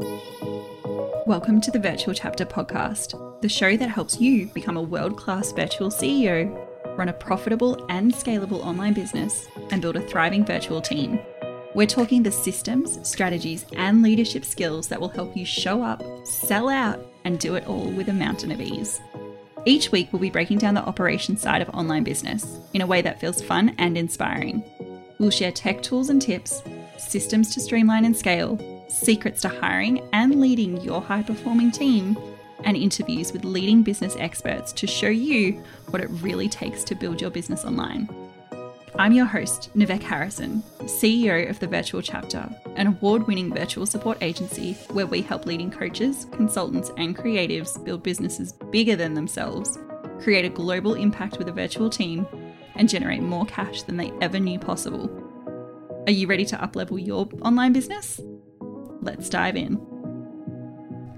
Welcome to the Virtual Chapter Podcast, the show that helps you become a world class virtual CEO, run a profitable and scalable online business, and build a thriving virtual team. We're talking the systems, strategies, and leadership skills that will help you show up, sell out, and do it all with a mountain of ease. Each week, we'll be breaking down the operations side of online business in a way that feels fun and inspiring. We'll share tech tools and tips, systems to streamline and scale, secrets to hiring and leading your high performing team, and interviews with leading business experts to show you what it really takes to build your business online. I'm your host, Nivek Harrison, CEO of the Virtual Chapter, an award winning virtual support agency where we help leading coaches, consultants, and creatives build businesses bigger than themselves, create a global impact with a virtual team, and generate more cash than they ever knew possible. Are you ready to uplevel your online business? Let's dive in.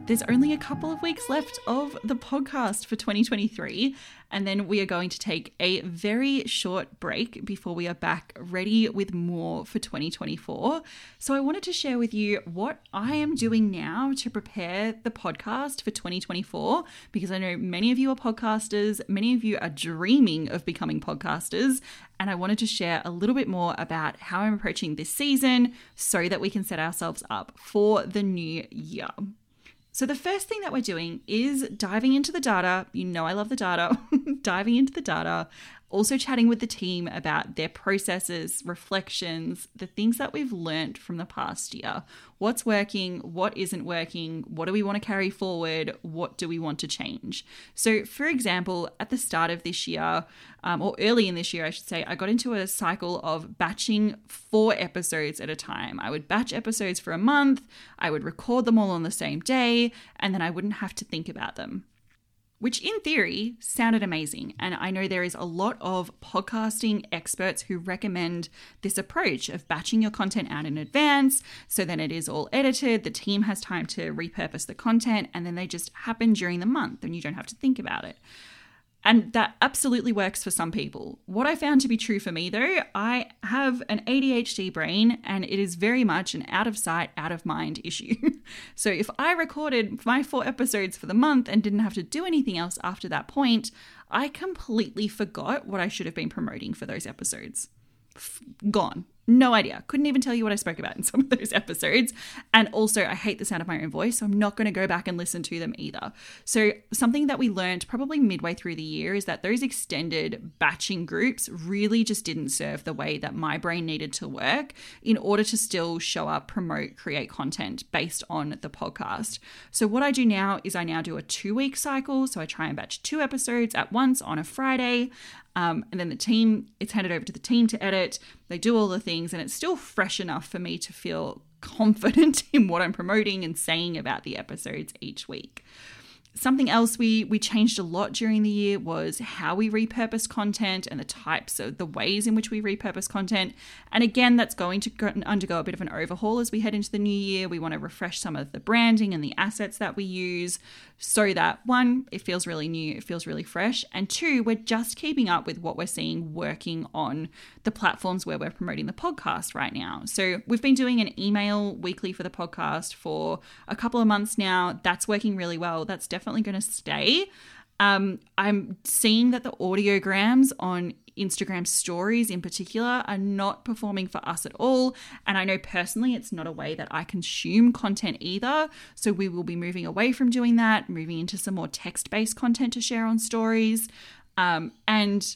There's only a couple of weeks left of the podcast for 2023, and then we are going to take a very short break before we are back ready with more for 2024. So, I wanted to share with you what I am doing now to prepare the podcast for 2024 because I know many of you are podcasters, many of you are dreaming of becoming podcasters, and I wanted to share a little bit more about how I'm approaching this season so that we can set ourselves up for the new year. So, the first thing that we're doing is diving into the data. You know, I love the data, diving into the data, also chatting with the team about their processes, reflections, the things that we've learned from the past year. What's working? What isn't working? What do we want to carry forward? What do we want to change? So, for example, at the start of this year, um, or early in this year, I should say, I got into a cycle of batching four episodes at a time. I would batch episodes for a month, I would record them all on the same day, and then I wouldn't have to think about them which in theory sounded amazing. And I know there is a lot of podcasting experts who recommend this approach of batching your content out in advance so then it is all edited, the team has time to repurpose the content, and then they just happen during the month and you don't have to think about it. And that absolutely works for some people. What I found to be true for me, though, I have an ADHD brain and it is very much an out of sight, out of mind issue. so if I recorded my four episodes for the month and didn't have to do anything else after that point, I completely forgot what I should have been promoting for those episodes. F- gone. No idea. Couldn't even tell you what I spoke about in some of those episodes. And also, I hate the sound of my own voice, so I'm not going to go back and listen to them either. So, something that we learned probably midway through the year is that those extended batching groups really just didn't serve the way that my brain needed to work in order to still show up, promote, create content based on the podcast. So, what I do now is I now do a two week cycle. So, I try and batch two episodes at once on a Friday. Um, and then the team, it's handed over to the team to edit. They do all the things, and it's still fresh enough for me to feel confident in what I'm promoting and saying about the episodes each week. Something else we we changed a lot during the year was how we repurpose content and the types of the ways in which we repurpose content. And again, that's going to go, undergo a bit of an overhaul as we head into the new year. We want to refresh some of the branding and the assets that we use so that one, it feels really new, it feels really fresh, and two, we're just keeping up with what we're seeing working on the platforms where we're promoting the podcast right now. So we've been doing an email weekly for the podcast for a couple of months now. That's working really well. That's definitely going to stay. Um, I'm seeing that the audiograms on Instagram stories in particular are not performing for us at all. And I know personally it's not a way that I consume content either. So we will be moving away from doing that, moving into some more text based content to share on stories. Um, and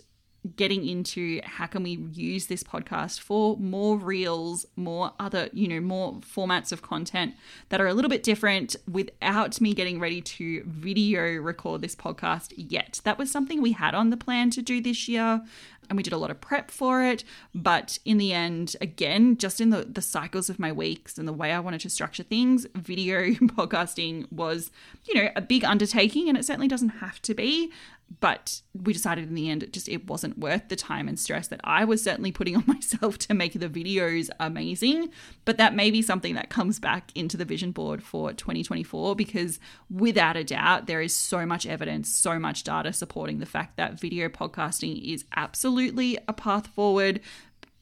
getting into how can we use this podcast for more reels, more other, you know, more formats of content that are a little bit different without me getting ready to video record this podcast yet. That was something we had on the plan to do this year and we did a lot of prep for it. But in the end, again, just in the, the cycles of my weeks and the way I wanted to structure things, video podcasting was, you know, a big undertaking and it certainly doesn't have to be but we decided in the end it just it wasn't worth the time and stress that I was certainly putting on myself to make the videos amazing but that may be something that comes back into the vision board for 2024 because without a doubt there is so much evidence so much data supporting the fact that video podcasting is absolutely a path forward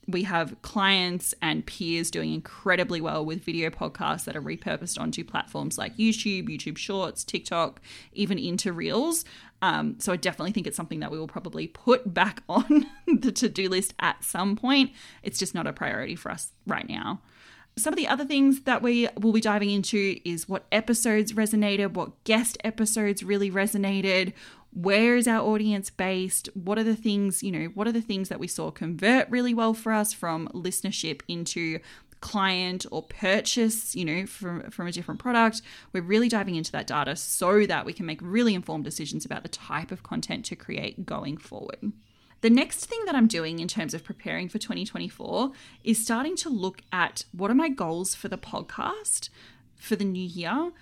we have clients and peers doing incredibly well with video podcasts that are repurposed onto platforms like YouTube, YouTube Shorts, TikTok, even into Reels. Um, so I definitely think it's something that we will probably put back on the to do list at some point. It's just not a priority for us right now. Some of the other things that we will be diving into is what episodes resonated, what guest episodes really resonated, where is our audience based? What are the things you know what are the things that we saw convert really well for us from listenership into client or purchase you know from from a different product? We're really diving into that data so that we can make really informed decisions about the type of content to create going forward. The next thing that I'm doing in terms of preparing for 2024 is starting to look at what are my goals for the podcast for the new year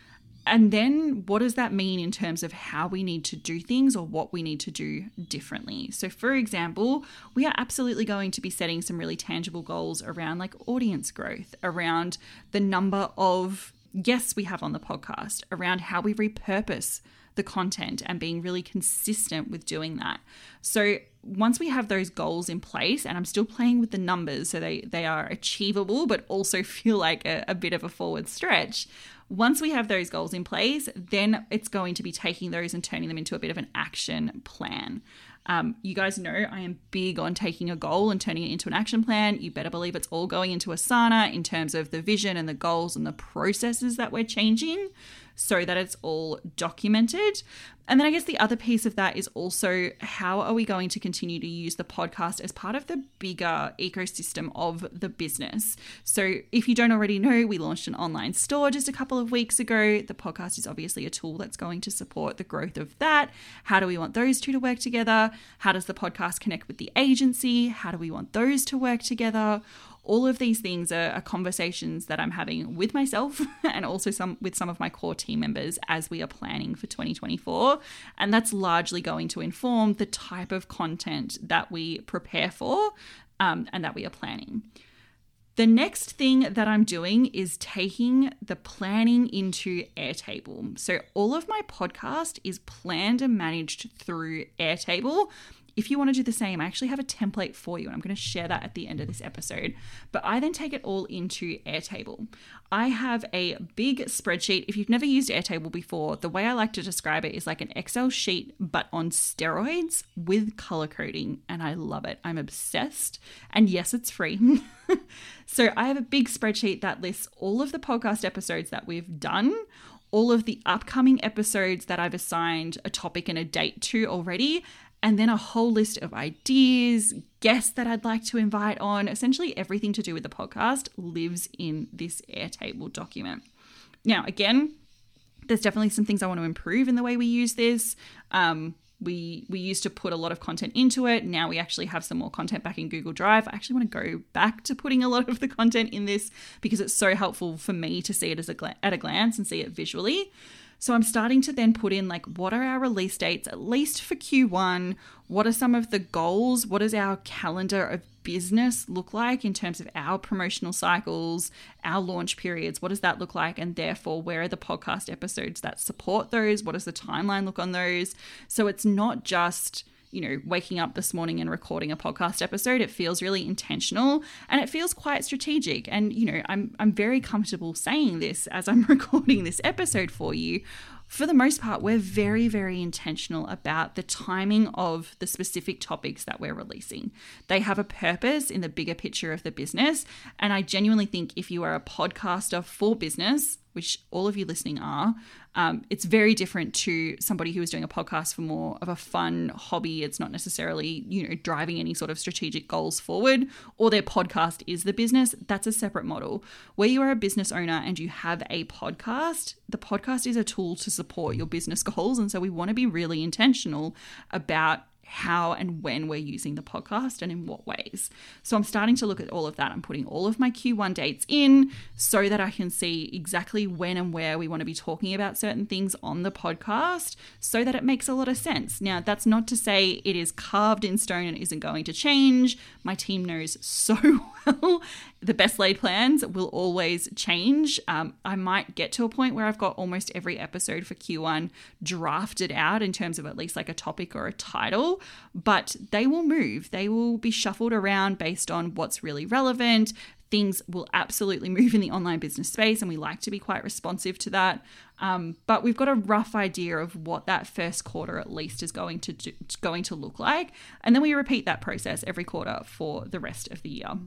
and then what does that mean in terms of how we need to do things or what we need to do differently? So, for example, we are absolutely going to be setting some really tangible goals around like audience growth, around the number of guests we have on the podcast, around how we repurpose the content and being really consistent with doing that. So, once we have those goals in place, and I'm still playing with the numbers so they, they are achievable, but also feel like a, a bit of a forward stretch once we have those goals in place, then it's going to be taking those and turning them into a bit of an action plan. Um, you guys know I am big on taking a goal and turning it into an action plan. You better believe it's all going into Asana in terms of the vision and the goals and the processes that we're changing so that it's all documented. And then I guess the other piece of that is also how are we going to continue to use the podcast as part of the bigger ecosystem of the business? So, if you don't already know, we launched an online store just a couple of weeks ago. The podcast is obviously a tool that's going to support the growth of that. How do we want those two to work together? How does the podcast connect with the agency? How do we want those to work together? all of these things are, are, conversations that I'm having with myself and also some with some of my core team members as we are planning for 2024. And that's largely going to inform the type of content that we prepare for um, and that we are planning. The next thing that I'm doing is taking the planning into Airtable. So, all of my podcast is planned and managed through Airtable if you want to do the same, I actually have a template for you, and I'm going to share that at the end of this episode. But I then take it all into Airtable. I have a big spreadsheet. If you've never used Airtable before, the way I like to describe it is like an Excel sheet, but on steroids with color coding, and I love it. I'm obsessed. And yes, it's free. so I have a big spreadsheet that lists all of the podcast episodes that we've done all of the upcoming episodes that I've assigned a topic and a date to already, and then a whole list of ideas, guests that I'd like to invite on. Essentially, everything to do with the podcast lives in this Airtable document. Now, again, there's definitely some things I want to improve in the way we use this. Um, we we used to put a lot of content into it. Now we actually have some more content back in Google Drive. I actually want to go back to putting a lot of the content in this because it's so helpful for me to see it as a at a glance and see it visually. So I'm starting to then put in like what are our release dates, at least for Q1? What are some of the goals? What does our calendar of business look like in terms of our promotional cycles, our launch periods? What does that look like? And therefore, where are the podcast episodes that support those? What does the timeline look on those? So it's not just you know, waking up this morning and recording a podcast episode. It feels really intentional and it feels quite strategic. And, you know, I'm I'm very comfortable saying this as I'm recording this episode for you for the most part, we're very, very intentional about the timing of the specific topics that we're releasing. They have a purpose in the bigger picture of the business. And I genuinely think if you are a podcaster for business, which all of you listening are, um, it's very different to somebody who is doing a podcast for more of a fun hobby. It's not necessarily, you know, driving any sort of strategic goals forward, or their podcast is the business. That's a separate model. Where you are a business owner and you have a podcast, the podcast is a tool to support your business goals. And so we want to be really intentional about how and when we're using the podcast and in what ways. So I'm starting to look at all of that. I'm putting all of my Q1 dates in so that I can see exactly when and where we want to be talking about certain things on the podcast so that it makes a lot of sense. Now, that's not to say it is carved in stone and isn't going to change. My team knows so well the best laid plans will always change. Um, I might get to a point where I've got almost every episode for Q1 drafted out in terms of at least like a topic or a title. But they will move. They will be shuffled around based on what's really relevant. Things will absolutely move in the online business space, and we like to be quite responsive to that. Um, but we've got a rough idea of what that first quarter at least is going to do, going to look like, and then we repeat that process every quarter for the rest of the year.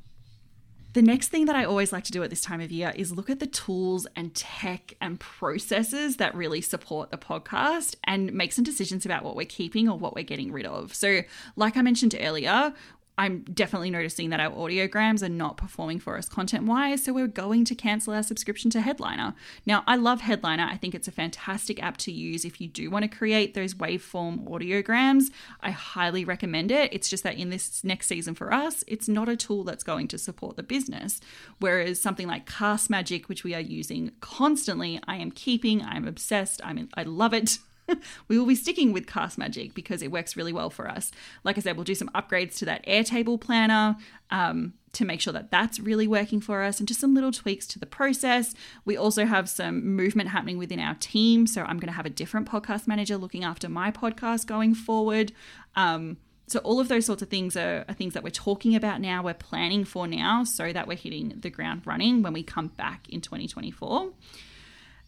The next thing that I always like to do at this time of year is look at the tools and tech and processes that really support the podcast and make some decisions about what we're keeping or what we're getting rid of. So, like I mentioned earlier, I'm definitely noticing that our audiograms are not performing for us content wise, so we're going to cancel our subscription to Headliner. Now, I love Headliner. I think it's a fantastic app to use if you do want to create those waveform audiograms. I highly recommend it. It's just that in this next season for us, it's not a tool that's going to support the business. Whereas something like Castmagic, which we are using constantly, I am keeping, I'm obsessed, I'm in, I love it. we will be sticking with Castmagic because it works really well for us. Like I said, we'll do some upgrades to that Airtable planner um, to make sure that that's really working for us and just some little tweaks to the process. We also have some movement happening within our team. So I'm going to have a different podcast manager looking after my podcast going forward. Um, so all of those sorts of things are, are, things that we're talking about now, we're planning for now, so that we're hitting the ground running when we come back in 2024.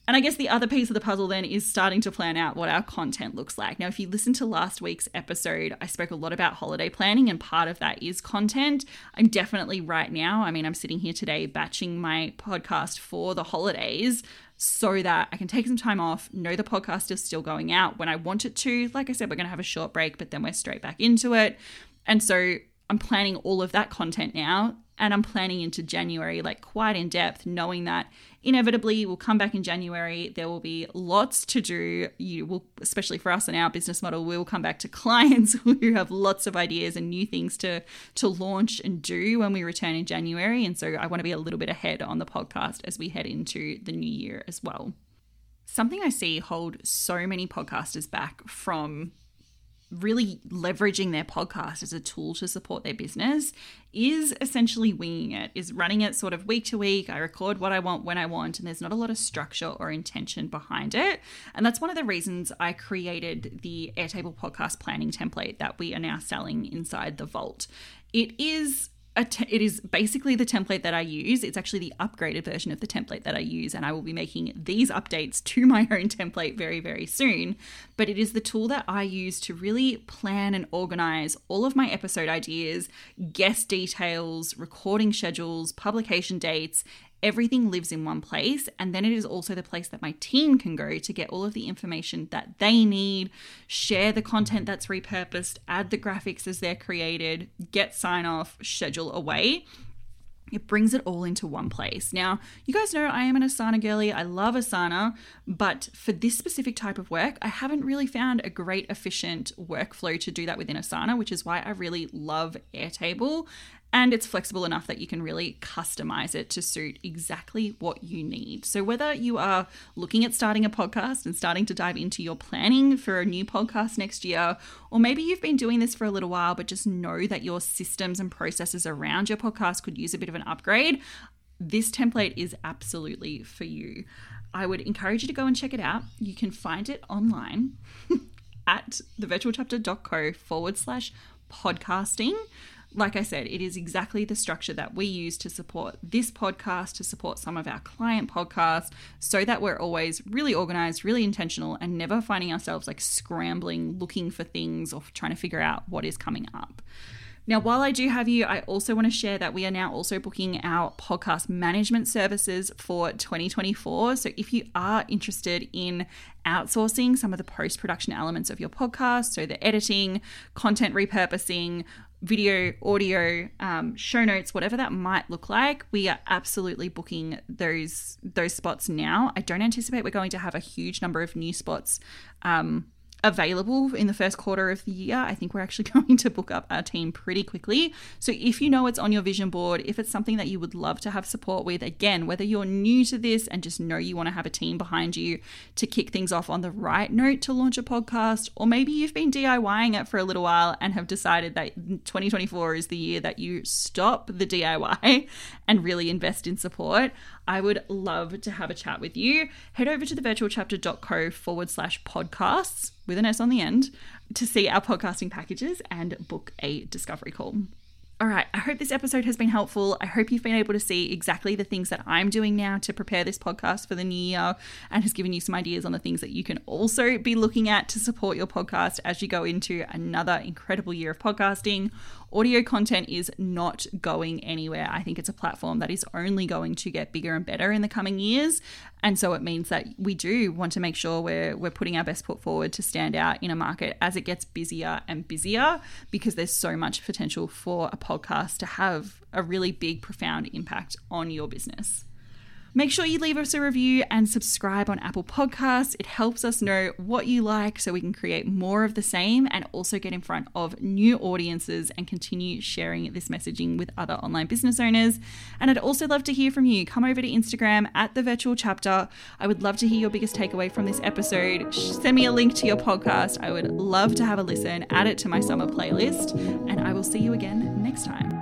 And I guess the other piece of the puzzle then is starting to plan out what our content looks like. Now, if you listen to last week's episode, I spoke a lot about holiday planning, and part of that is content. I'm definitely right now, I mean, I'm sitting here today batching my podcast for the holidays so that I can take some time off, know the podcast is still going out when I want it to. Like I said, we're going to have a short break, but then we're straight back into it. And so I'm planning all of that content now and I'm planning into January, like quite in depth, knowing that inevitably we'll come back in January. There will be lots to do. You will, especially for us and our business model, we will come back to clients who have lots of ideas and new things to to launch and do when we return in January. And so I want to be a little bit ahead on the podcast as we head into the new year as well. Something I see hold so many podcasters back from really leveraging their podcast as a tool to support their business is essentially winging it, is running it sort of week to week. I record what I want when I want, and there's not a lot of structure or intention behind it. And that's one of the reasons I created the Airtable podcast planning template that we are now selling inside the vault. It is Te- it is basically the template that I use. It's actually the upgraded version of the template that I use, and I will be making these updates to my own template very, very soon. But it is the tool that I use to really plan and organize all of my episode ideas, guest details, recording schedules, publication dates, everything lives in one place. And then it is also the place that my team can go to get all of the information that they need, share the content that's repurposed, add the graphics as they're created, get sign off, schedule away. It brings it all into one place. Now, you guys know I am an Asana girly. I love Asana, but for this specific type of work, I haven't really found a great efficient workflow to do that within Asana, which is why I really love Airtable and it's flexible enough that you can really customize it to suit exactly what you need. So, whether you are looking at starting a podcast and starting to dive into your planning for a new podcast next year, or maybe you've been doing this for a little while but just know that your systems and processes around your podcast could use a bit of an upgrade, this template is absolutely for you. I would encourage you to go and check it out. You can find it online at thevirtualchapter.co forward slash podcasting like I said, it is exactly the structure that we use to support this podcast, to support some of our client podcasts, so that we're always really organized, really intentional, and never finding ourselves like scrambling, looking for things or trying to figure out what is coming up. Now, while I do have you, I also want to share that we are now also booking our podcast management services for 2024. So, if you are interested in outsourcing some of the post production elements of your podcast, so the editing, content repurposing, video, audio, um, show notes, whatever that might look like, we are absolutely booking those those spots now. I don't anticipate we're going to have a huge number of new spots um, available in the first quarter of the year, I think we're actually going to book up our team pretty quickly. So if you know it's on your vision board, if it's something that you would love to have support with, again, whether you're new to this and just know you want to have a team behind you to kick things off on the right note to launch a podcast, or maybe you've been DIYing it for a little while and have decided that 2024 is the year that you stop the DIY and really invest in support. I would love to have a chat with you. Head over to thevirtualchapter.co forward slash podcasts with an S on the end to see our podcasting packages and book a discovery call. All right, I hope this episode has been helpful. I hope you've been able to see exactly the things that I'm doing now to prepare this podcast for the new year and has given you some ideas on the things that you can also be looking at to support your podcast as you go into another incredible year of podcasting audio content is not going anywhere. I think it's a platform that is only going to get bigger and better in the coming years. And so it means that we do want to make sure we're, we're putting our best foot forward to stand out in a market as it gets busier and busier because there's so much potential for a podcast to have a really big, profound impact on your business. Make sure you leave us a review and subscribe on Apple Podcasts. It helps us know what you like so we can create more of the same and also get in front of new audiences and continue sharing this messaging with other online business owners. And I'd also love to hear from you. Come over to Instagram at the virtual chapter. I would love to hear your biggest takeaway from this episode. Send me a link to your podcast. I would love to have a listen, add it to my summer playlist, and I will see you again next time.